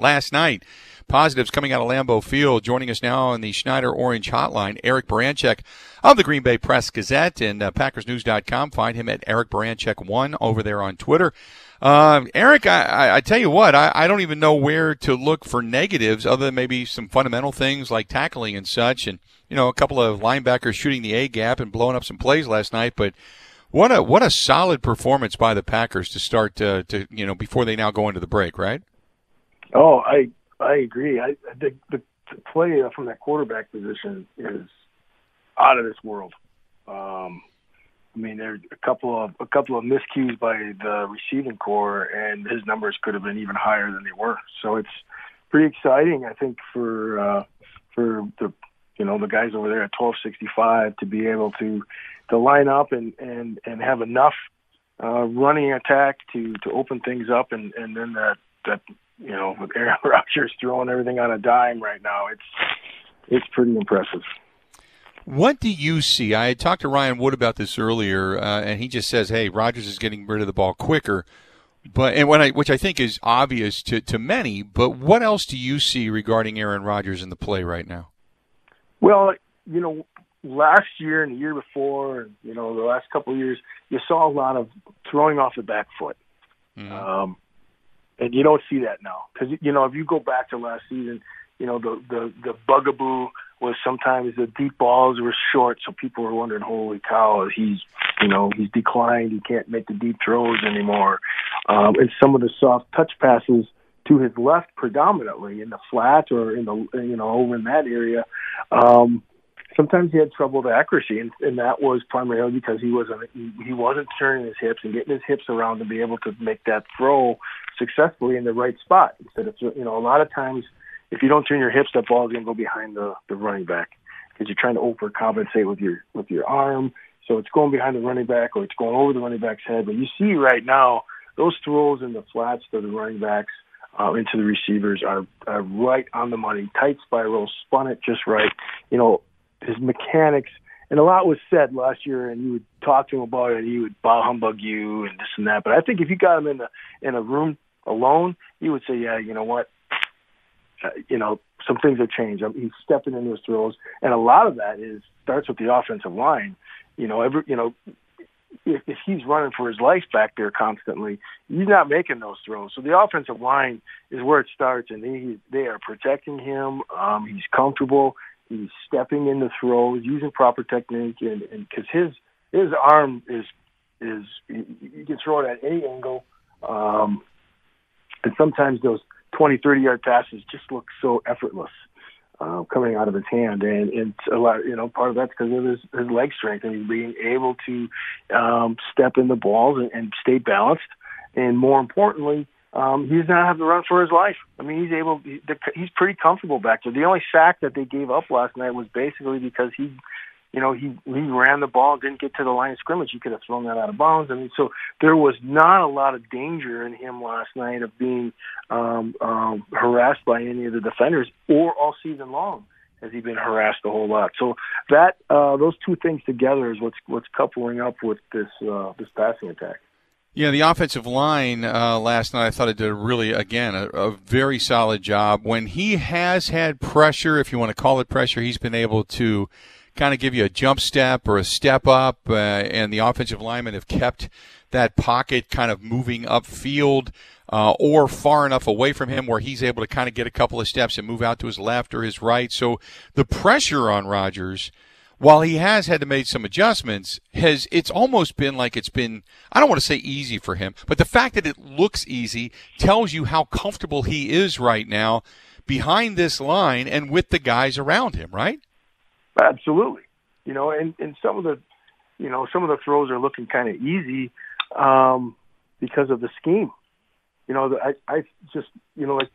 Last night, positives coming out of Lambeau Field. Joining us now on the Schneider Orange Hotline, Eric Baranczyk of the Green Bay Press Gazette and uh, PackersNews.com. Find him at Eric Baranczyk1 over there on Twitter. Uh, Eric, I, I, I, tell you what, I, I don't even know where to look for negatives other than maybe some fundamental things like tackling and such. And, you know, a couple of linebackers shooting the A gap and blowing up some plays last night. But what a, what a solid performance by the Packers to start uh, to, you know, before they now go into the break, right? Oh, I, I agree. I, the, the play from that quarterback position is out of this world. Um, I mean, there's a couple of a couple of miscues by the receiving corps, and his numbers could have been even higher than they were. So it's pretty exciting, I think, for uh, for the you know the guys over there at 1265 to be able to to line up and and and have enough uh, running attack to to open things up, and and then that that you know with Aaron Rodgers throwing everything on a dime right now, it's it's pretty impressive. What do you see? I had talked to Ryan Wood about this earlier, uh, and he just says, "Hey, Rodgers is getting rid of the ball quicker." But and what I which I think is obvious to to many. But what else do you see regarding Aaron Rodgers in the play right now? Well, you know, last year and the year before, and you know, the last couple of years, you saw a lot of throwing off the back foot, mm-hmm. um, and you don't see that now because you know if you go back to last season, you know the the the bugaboo was sometimes the deep balls were short, so people were wondering, "Holy cow, he's you know he's declined. He can't make the deep throws anymore." Um, and some of the soft touch passes to his left, predominantly in the flat or in the you know over in that area. Um, sometimes he had trouble with accuracy, and, and that was primarily because he wasn't he, wasn't turning his hips and getting his hips around to be able to make that throw successfully in the right spot. Instead of you know a lot of times if you don't turn your hips, that ball is going to go behind the, the running back because you're trying to overcompensate with your with your arm. So it's going behind the running back or it's going over the running back's head. But you see right now those throws in the flats to the running backs uh, into the receivers are, are right on the money. Tight spiral, spun it just right. You know his mechanics. And a lot was said last year, and you would talk to him about it, and he would bah humbug you and this and that. But I think if you got him in the in a room alone, he would say, "Yeah, you know what? uh, you know, some things have changed. Um, he's stepping into his throws, and a lot of that is starts with the offensive line. You know, every you know, if, if he's running for his life back there constantly, he's not making those throws. So the offensive line is where it starts, and they they are protecting him. Um, he's comfortable. He's stepping in the throws, using proper technique, and because his his arm is is you can throw it at any angle, um, and sometimes those 20, 30 yard passes just look so effortless uh, coming out of his hand, and it's a lot. You know, part of that's because of his, his leg strength and he's being able to um, step in the balls and, and stay balanced, and more importantly. Um, he does not have to run for his life. I mean, he's able. He's pretty comfortable back there. The only sack that they gave up last night was basically because he you know, he he ran the ball, didn't get to the line of scrimmage. He could have thrown that out of bounds. I mean, so there was not a lot of danger in him last night of being um, um, harassed by any of the defenders, or all season long has he been harassed a whole lot. So that uh, those two things together is what's what's coupling up with this uh, this passing attack. Yeah, the offensive line uh, last night, I thought it did really, again, a, a, very solid job. When he has had pressure, if you want to call it pressure, he's been able to kind of give you a jump step or a step up, uh, and the offensive linemen have kept that pocket kind of moving upfield uh, or far enough away from him where he's able to kind of get a couple of steps and move out to his left or his right. So the pressure on Rodgers, while he has had to make some adjustments, has it's almost been like it's been I don't want to say easy for him, but the fact that it looks easy tells you how comfortable he is right now behind this line and with the guys around him, right? Absolutely. You know, and, and some of the you know, some of the throws are looking kind of easy um, because of the scheme. You know, I, I just, you know, like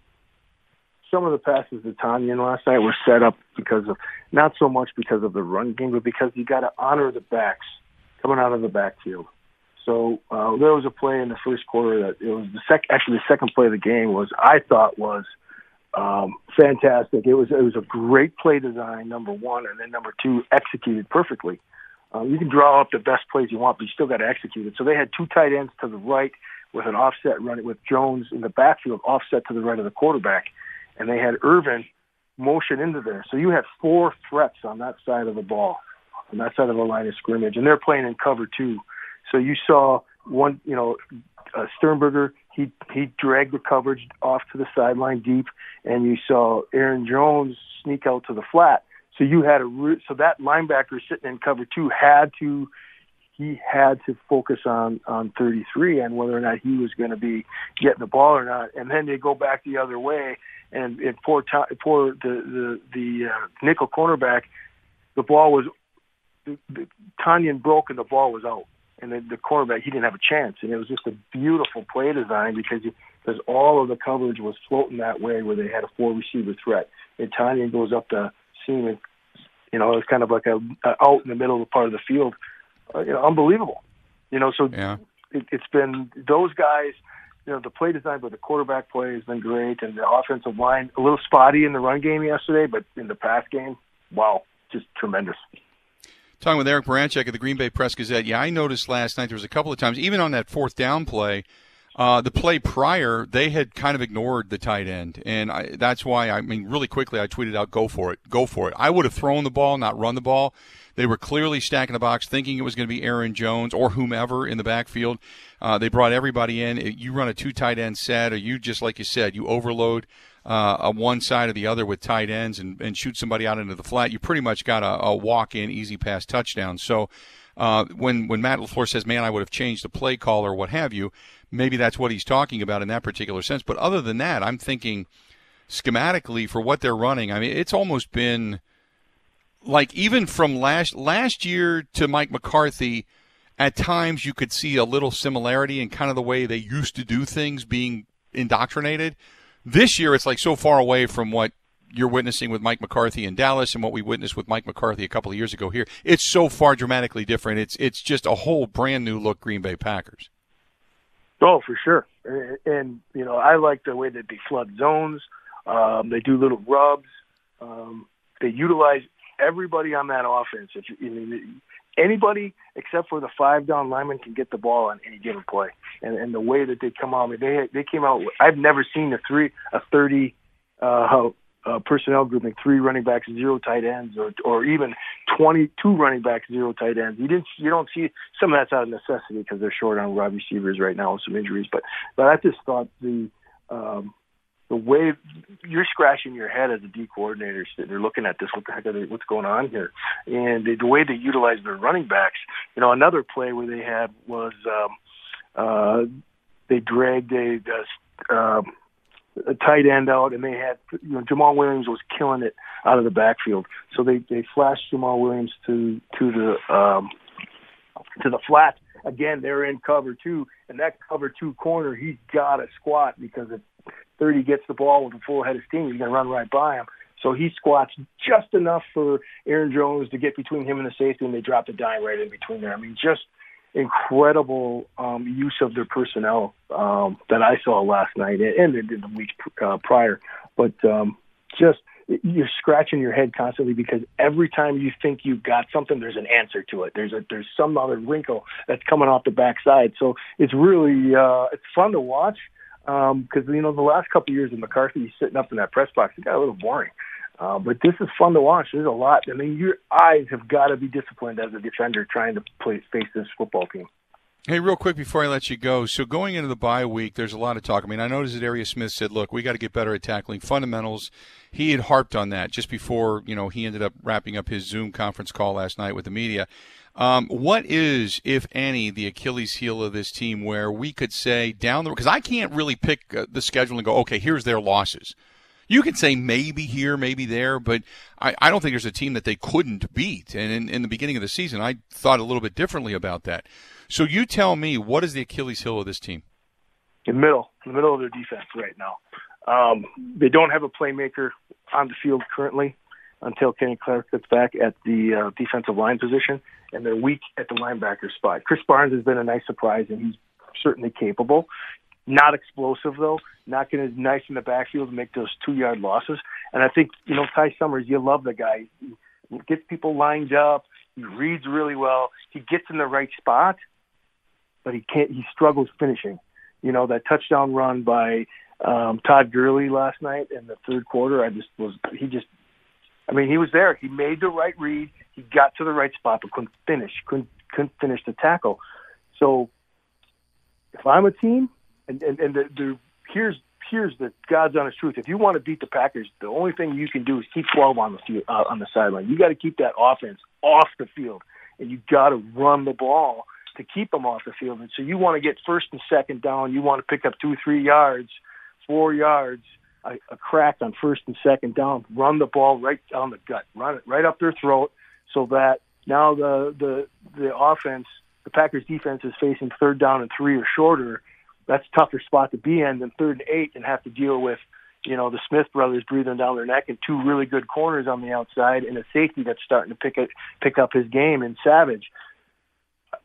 some of the passes to Tonyan last night were set up because of not so much because of the run game, but because you got to honor the backs coming out of the backfield. So uh, there was a play in the first quarter that it was the sec. Actually, the second play of the game was I thought was um, fantastic. It was it was a great play design, number one, and then number two executed perfectly. Uh, you can draw up the best plays you want, but you still got to execute it. So they had two tight ends to the right with an offset running with Jones in the backfield, offset to the right of the quarterback, and they had Ervin motion into there. So you had four threats on that side of the ball, on that side of the line of scrimmage, and they're playing in cover two. So you saw one, you know, uh, Sternberger. He he dragged the coverage off to the sideline deep, and you saw Aaron Jones sneak out to the flat. So you had a re- so that linebacker sitting in cover two had to he had to focus on on 33 and whether or not he was going to be getting the ball or not. And then they go back the other way and it poor poor the the the uh, nickel cornerback, the ball was the, the Tonyan broke and the ball was out. And the, the cornerback he didn't have a chance, and it was just a beautiful play design because you, because all of the coverage was floating that way where they had a four receiver threat. And Tonyan goes up the seam, and you know, it's kind of like a, a out in the middle of the part of the field. Uh, you know, unbelievable. You know, so yeah. it, it's been those guys. You know, the play design, but the quarterback play has been great, and the offensive line a little spotty in the run game yesterday, but in the pass game, wow, just tremendous. Talking with Eric Baranczyk at the Green Bay Press Gazette. Yeah, I noticed last night there was a couple of times, even on that fourth down play, uh, the play prior, they had kind of ignored the tight end, and I, that's why I mean, really quickly, I tweeted out, "Go for it, go for it." I would have thrown the ball, not run the ball. They were clearly stacking the box, thinking it was going to be Aaron Jones or whomever in the backfield. Uh, they brought everybody in. You run a two tight end set, or you just like you said, you overload uh, a one side or the other with tight ends and, and shoot somebody out into the flat. You pretty much got a, a walk in, easy pass touchdown. So. Uh, when when Matt LaFleur says, "Man, I would have changed the play call or what have you," maybe that's what he's talking about in that particular sense. But other than that, I'm thinking schematically for what they're running. I mean, it's almost been like even from last last year to Mike McCarthy. At times, you could see a little similarity in kind of the way they used to do things being indoctrinated. This year, it's like so far away from what you're witnessing with Mike McCarthy in Dallas and what we witnessed with Mike McCarthy a couple of years ago here. It's so far dramatically different. It's it's just a whole brand new look Green Bay Packers. Oh, for sure. And, you know, I like the way that they flood zones. Um, they do little rubs. Um, they utilize everybody on that offense. If you, mean, anybody except for the five down lineman can get the ball on any given play. And, and the way that they come out, I mean, they they came out. I've never seen a three a thirty uh, uh, personnel grouping, three running backs, zero tight ends, or or even twenty-two running backs, zero tight ends. You didn't, you don't see some of that's out of necessity because they're short on wide receivers right now with some injuries. But but I just thought the um, the way you're scratching your head as a D coordinator, they're looking at this. What the heck are they? What's going on here? And the, the way they utilize their running backs. You know, another play where they had was um, uh, they dragged a. a um, a tight end out, and they had you know Jamaal Williams was killing it out of the backfield. So they they flashed Jamaal Williams to to the um, to the flat. Again, they're in cover two, and that cover two corner, he's got to squat because if 30 gets the ball with a full head of steam, he's going to run right by him. So he squats just enough for Aaron Jones to get between him and the safety, and they drop the dime right in between there. I mean, just incredible um, use of their personnel um, that I saw last night and in the weeks uh, prior. But um, just you're scratching your head constantly because every time you think you've got something, there's an answer to it. There's a there's some other wrinkle that's coming off the backside. So it's really uh, it's fun to watch because um, you know the last couple of years of McCarthy sitting up in that press box, it got a little boring. Uh, but this is fun to watch. There's a lot. I mean, your eyes have got to be disciplined as a defender trying to play, face this football team. Hey, real quick before I let you go. So going into the bye week, there's a lot of talk. I mean, I noticed that Darius Smith said, "Look, we got to get better at tackling fundamentals." He had harped on that just before you know he ended up wrapping up his Zoom conference call last night with the media. Um, what is, if any, the Achilles heel of this team where we could say down the road? because I can't really pick uh, the schedule and go, okay, here's their losses. You can say maybe here, maybe there, but I, I don't think there's a team that they couldn't beat. And in, in the beginning of the season, I thought a little bit differently about that. So you tell me, what is the Achilles heel of this team? In the middle, in the middle of their defense right now. Um, they don't have a playmaker on the field currently until Kenny Clark gets back at the uh, defensive line position, and they're weak at the linebacker spot. Krys Barnes has been a nice surprise, and he's certainly capable. Not explosive though, not going to nice in the backfield to make those two yard losses. And I think you know Ty Summers, you love the guy. He gets people lined up. He reads really well. He gets in the right spot, but he can't. He struggles finishing. You know that touchdown run by um, Todd Gurley last night in the third quarter. I just was. He just. I mean, he was there. He made the right read. He got to the right spot, but couldn't finish. Couldn't couldn't finish the tackle. So, if I'm a team, and and, and the, the here's here's the God's honest truth. If you want to beat the Packers, the only thing you can do is keep 12 on the field, uh, on the sideline. You got to keep that offense off the field, and you got to run the ball to keep them off the field. And so you want to get first and second down. You want to pick up two, three yards, four yards, a, a crack on first and second down. Run the ball right down the gut. Run it right up their throat, so that now the the the offense, the Packers defense is facing third down and three or shorter that's a tougher spot to be in than third and eight and have to deal with, you know, the Smith brothers breathing down their neck and two really good corners on the outside and a safety that's starting to pick it pick up his game in Savage.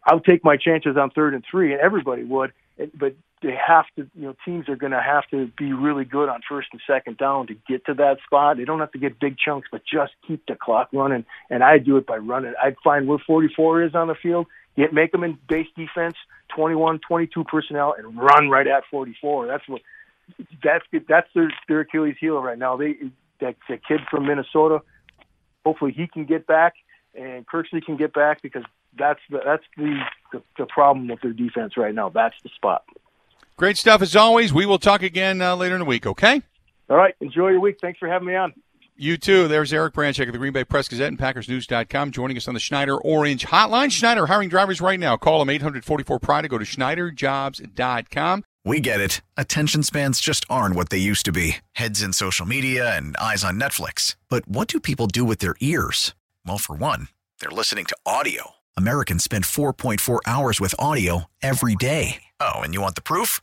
I'll take my chances on third and three, and everybody would, but they have to, you know, teams are going to have to be really good on first and second down to get to that spot. They don't have to get big chunks, but just keep the clock running. And I do it by running. I'd find where 44 is on the field Get make them in base defense, 21, 22 personnel, and run right at 44. That's what that's that's their, their Achilles heel right now. They that the kid from Minnesota. Hopefully he can get back, and Kirksey can get back because that's the that's the, the the problem with their defense right now. That's the spot. Great stuff as always. We will talk again uh, later in the week. Okay. All right. Enjoy your week. Thanks for having me on. You too. There's Eric Baranczyk of the Green Bay Press Gazette and PackersNews.com joining us on the Schneider Orange Hotline. Schneider hiring drivers right now. Call them 844 Pride to go to SchneiderJobs.com. We get it. Attention spans just aren't what they used to be heads in social media and eyes on Netflix. But what do people do with their ears? Well, for one, they're listening to audio. Americans spend 4.4 hours with audio every day. Oh, and you want the proof?